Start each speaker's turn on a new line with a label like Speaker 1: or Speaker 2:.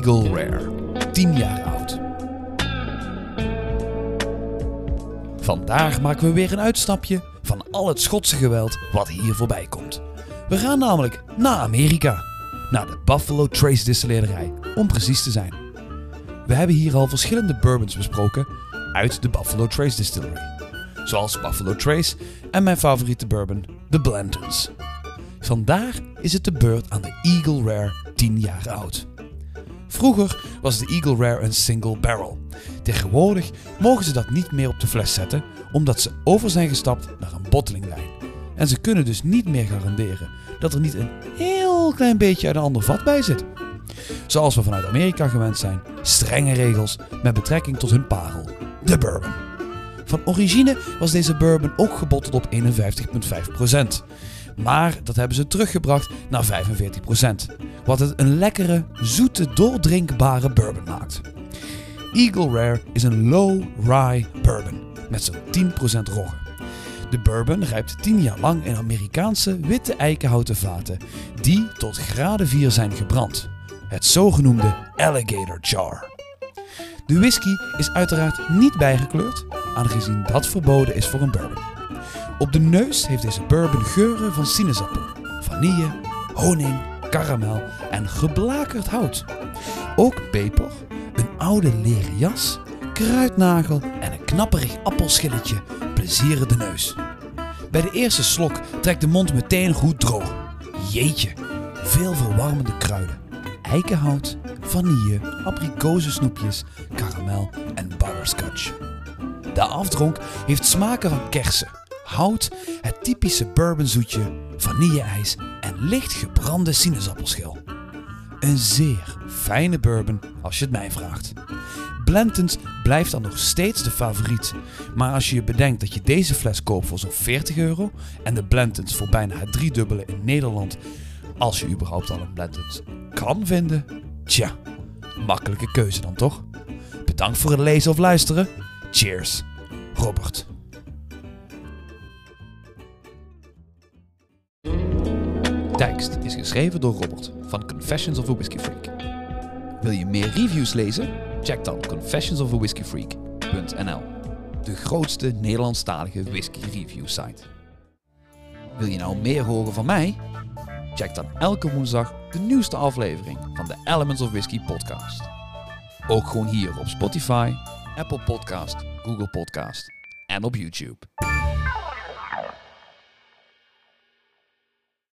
Speaker 1: Eagle Rare, 10 jaar oud. Vandaag maken we weer een uitstapje van al het Schotse geweld wat hier voorbij komt. We gaan namelijk naar Amerika, naar de Buffalo Trace distilleerderij, om precies te zijn. We hebben hier al verschillende bourbons besproken uit de Buffalo Trace Distillery. Zoals Buffalo Trace en mijn favoriete bourbon, de Blantons. Vandaag is het de beurt aan de Eagle Rare 10 jaar oud. Vroeger was de Eagle Rare een single barrel. Tegenwoordig mogen ze dat niet meer op de fles zetten, omdat ze over zijn gestapt naar een bottelinglijn. En ze kunnen dus niet meer garanderen dat er niet een heel klein beetje uit een ander vat bij zit. Zoals we vanuit Amerika gewend zijn, strenge regels met betrekking tot hun parel, de bourbon. Van origine was deze bourbon ook gebotteld op 51,5%. Maar dat hebben ze teruggebracht naar 45%. Wat het een lekkere, zoete, doordrinkbare bourbon maakt. Eagle Rare is een low rye bourbon met zo'n 10% rogge. De bourbon rijpt 10 jaar lang in Amerikaanse witte eikenhouten vaten die tot graden 4 zijn gebrand. Het zogenoemde alligator char. De whisky is uiteraard niet bijgekleurd, aangezien dat verboden is voor een bourbon. Op de neus heeft deze bourbon geuren van sinaasappel, vanille, honing, karamel en geblakerd hout. Ook peper, een oude leren jas, kruidnagel en een knapperig appelschilletje plezieren de neus. Bij de eerste slok trekt de mond meteen goed droog. Jeetje, veel verwarmende kruiden. Eikenhout, vanille, abrikozensnoepjes, karamel en butterscotch. De afdronk heeft smaken van kersen, hout, het typische bourbonzoetje, vanille-ijs en licht gebrande sinaasappelschil. Een zeer fijne bourbon als je het mij vraagt. Blentons blijft dan nog steeds de favoriet. Maar als je je bedenkt dat je deze fles koopt voor zo'n 40 euro en de Blentons voor bijna het driedubbele in Nederland, als je überhaupt al een Blentons kan vinden, tja, makkelijke keuze dan toch? Bedankt voor het lezen of luisteren. Cheers, Robert. Tekst is geschreven door Robert van Confessions of a Whiskey Freak. Wil je meer reviews lezen? Check dan confessionsofawhiskeyfreak.nl De grootste Nederlandstalige whisky review site. Wil je nou meer horen van mij? Check dan elke woensdag de nieuwste aflevering van de Elements of Whisky podcast. Ook gewoon hier op Spotify, Apple Podcast, Google Podcast en op YouTube.